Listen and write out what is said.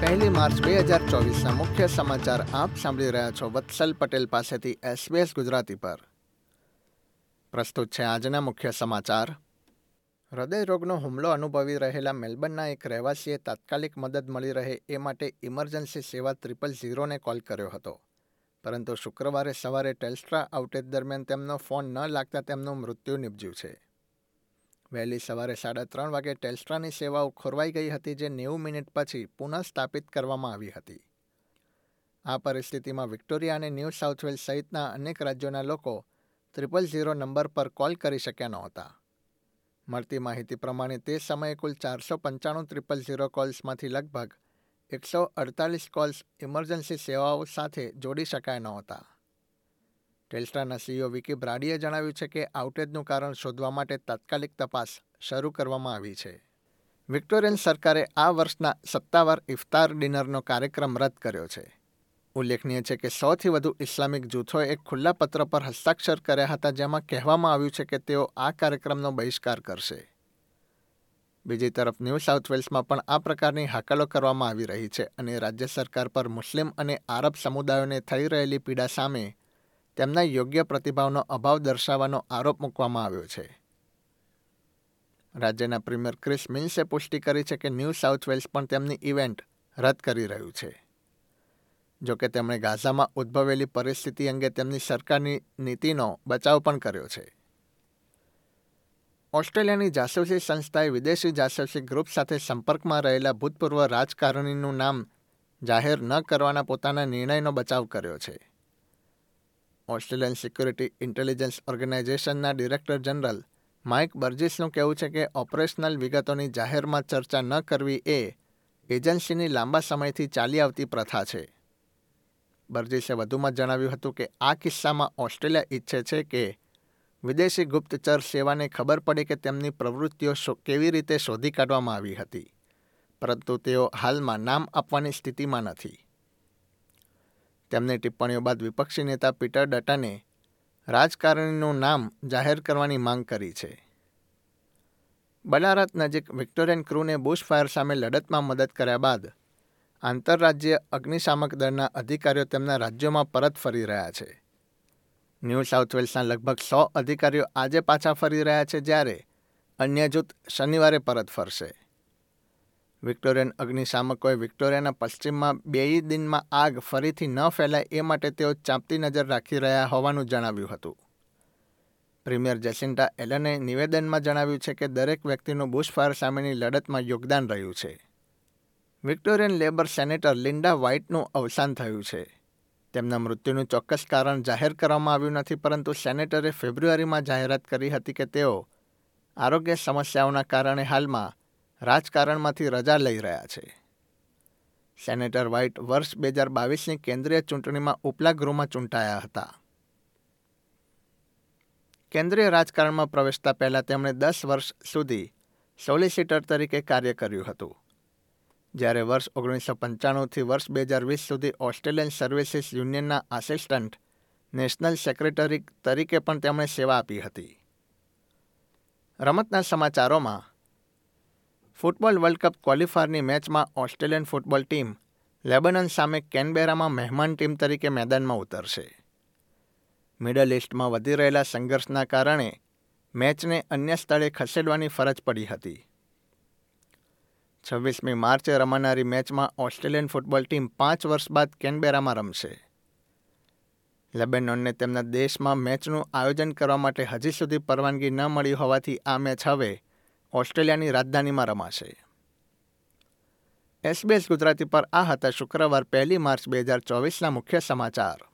પહેલી માર્ચ બે હજાર ચોવીસના મુખ્ય સમાચાર આપ સાંભળી રહ્યા છો વત્સલ પટેલ પાસેથી એસબીએસ ગુજરાતી પર. પ્રસ્તુત છે આજના મુખ્ય સમાચાર. હૃદય રોગનો હુમલો અનુભવી રહેલા મેલબર્નના એક રહેવાસીએ તાત્કાલિક મદદ મળી રહે એ માટે ઇમરજન્સી સેવા ત્રિપલ ઝીરોને કોલ કર્યો હતો. પરંતુ શુક્રવારે સવારે ટેલ્સ્ટ્રા આઉટેજ દરમિયાન તેમનો ફોન ન લાગતા તેમનું મૃત્યુ નિપજ્યું છે. વહેલી સવારે સાડા ત્રણ વાગે ટેલ્સ્ટ્રાની સેવાઓ ખોરવાઈ ગઈ હતી, જે નેવું મિનિટ પછી પુનઃસ્થાપિત કરવામાં આવી હતી. આ પરિસ્થિતિમાં વિક્ટોરિયા અને ન્યૂ સાઉથ સહિતના અનેક રાજ્યોના લોકો ત્રિપલ ઝીરો નંબર પર કોલ કરી શક્યા નહોતા. મળતી માહિતી પ્રમાણે તે સમયે કુલ ચારસો પંચાણું ત્રિપલ ઝીરો કોલ્સમાંથી લગભગ એકસો અડતાલીસ કોલ્સ ઇમરજન્સી સેવાઓ સાથે જોડી શકાય નહોતા. ટેલ્સ્ટ્રાના સીઈઓ વિકી બ્રાડીએ જણાવ્યું છે કે આઉટેજનું કારણ શોધવા માટે તાત્કાલિક તપાસ શરૂ કરવામાં આવી છે. વિક્ટોરિયન સરકારે આ વર્ષના સત્તાવાર ઇફતાર ડિનરનો કાર્યક્રમ રદ કર્યો છે. ઉલ્લેખનીય છે કે સૌથી વધુ ઇસ્લામિક જૂથોએ એક ખુલ્લા પત્ર પર હસ્તાક્ષર કર્યા હતા જેમાં કહેવામાં આવ્યું છે કે તેઓ આ કાર્યક્રમનો બહિષ્કાર કરશે. બીજી તરફ ન્યૂ સાઉથ વેલ્સમાં પણ આ પ્રકારની હાકલો કરવામાં આવી રહી છે અને રાજ્ય સરકાર પર મુસ્લિમ અને આરબ સમુદાયોને થઈ રહેલી પીડા સામે તેમના યોગ્ય પ્રતિભાવનો અભાવ દર્શાવવાનો આરોપ મૂકવામાં આવ્યો છે. રાજ્યના પ્રીમિયર ક્રિસ મિન્સે પુષ્ટિ કરી છે કે ન્યૂ સાઉથ વેલ્સ પણ તેમની ઇવેન્ટ રદ કરી રહ્યું છે. જોકે તેમણે ગાઝામાં ઉદ્ભવેલી પરિસ્થિતિ અંગે તેમની સરકારની નીતિનો બચાવ પણ કર્યો છે. ઓસ્ટ્રેલિયાની જાસૂસી સંસ્થાએ વિદેશી જાસૂસી ગ્રુપ સાથે સંપર્કમાં રહેલા ભૂતપૂર્વ રાજકારણીનું નામ જાહેર ન કરવાના પોતાના નિર્ણયનો બચાવ કર્યો છે. ઓસ્ટ્રેલિયન સિક્યુરિટી ઇન્ટેલિજન્સ ઓર્ગેનાઇઝેશનના ડિરેક્ટર જનરલ માઇક બર્જિસનું કહેવું છે કે ઓપરેશનલ વિગતોની જાહેરમાં ચર્ચા ન કરવી એ એજન્સીની લાંબા સમયથી ચાલી આવતી પ્રથા છે. બર્જિસે વધુમાં જણાવ્યું હતું કે આ કિસ્સામાં ઓસ્ટ્રેલિયા ઈચ્છે છે કે વિદેશી ગુપ્તચર સેવાને ખબર પડે કે તેમની પ્રવૃત્તિઓ કેવી રીતે શોધી કાઢવામાં આવી હતી, પરંતુ તેઓ હાલમાં નામ આપવાની સ્થિતિમાં નથી. તેમની ટિપ્પણીઓ બાદ વિપક્ષી નેતા પીટર ડટને રાજકારણીનું નામ જાહેર કરવાની માંગ કરી છે. બલારત નજીક વિક્ટોરિયન ક્રૂને બુશ ફાયર સામે લડતમાં મદદ કર્યા બાદ આંતરરાજ્ય અગ્નિશામક દળના અધિકારીઓ તેમના રાજ્યોમાં પરત ફરી રહ્યા છે. ન્યૂ સાઉથ વેલ્સના લગભગ સો અધિકારીઓ આજે પાછા ફરી રહ્યા છે જ્યારે અન્ય જૂથ શનિવારે પરત ફરશે. વિક્ટોરિયન અગ્નિશામકોએ વિક્ટોરિયાના પશ્ચિમમાં બે દિનમાં આગ ફરીથી ન ફેલાય એ માટે તેઓ ચાંપતી નજર રાખી રહ્યા હોવાનું જણાવ્યું હતું. પ્રીમિયર જેસિન્ટા એલને નિવેદનમાં જણાવ્યું છે કે દરેક વ્યક્તિનું બુશફાયર સામેની લડતમાં યોગદાન રહ્યું છે. વિક્ટોરિયન લેબર સેનેટર લિન્ડા વ્હાઇટનું અવસાન થયું છે. તેમના મૃત્યુનું ચોક્કસ કારણ જાહેર કરવામાં આવ્યું નથી, પરંતુ સેનેટરે ફેબ્રુઆરીમાં જાહેરાત કરી હતી કે તેઓ આરોગ્ય સમસ્યાઓના કારણે હાલમાં રાજકારણમાંથી રજા લઈ રહ્યા છે. સેનેટર વ્હાઇટ વર્ષ બે હજાર બાવીસની કેન્દ્રીય ચૂંટણીમાં ઉપલા ગૃહમાં ચૂંટાયા હતા. કેન્દ્રીય રાજકારણમાં પ્રવેશતા પહેલાં તેમણે દસ વર્ષ સુધી સોલિસિટર તરીકે કાર્ય કર્યું હતું. જ્યારે વર્ષ ઓગણીસો પંચાણુંથી વર્ષ બે હજાર વીસ સુધી ઓસ્ટ્રેલિયન સર્વિસીસ યુનિયનના આસિસ્ટન્ટ, નેશનલ સેક્રેટરી તરીકે પણ તેમણે સેવા આપી હતી. રમતના સમાચારોમાં ફૂટબોલ વર્લ્ડ કપ ક્વોલિફાયરની મેચમાં ઓસ્ટ્રેલિયન ફૂટબોલ ટીમ લેબનન સામે કેનબેરામાં મહેમાન ટીમ તરીકે મેદાનમાં ઉતરશે. મિડલ ઇસ્ટમાં વધી રહેલા સંઘર્ષના કારણે મેચને અન્ય સ્થળે ખસેડવાની ફરજ પડી હતી. છવ્વીસમી માર્ચે રમાનારી મેચમાં ઓસ્ટ્રેલિયન ફૂટબોલ ટીમ પાંચ વર્ષ બાદ કેનબેરામાં રમશે. લેબેનોનને તેમના દેશમાં મેચનું આયોજન કરવા માટે હજી સુધી પરવાનગી ન મળી હોવાથી આ મેચ હવે ઓસ્ટ્રેલિયાની રાજધાનીમાં રમાશે. એસબીએસ ગુજરાતી પર આ હતા શુક્રવાર પહેલી માર્ચ બે હજાર ચોવીસના મુખ્ય સમાચાર.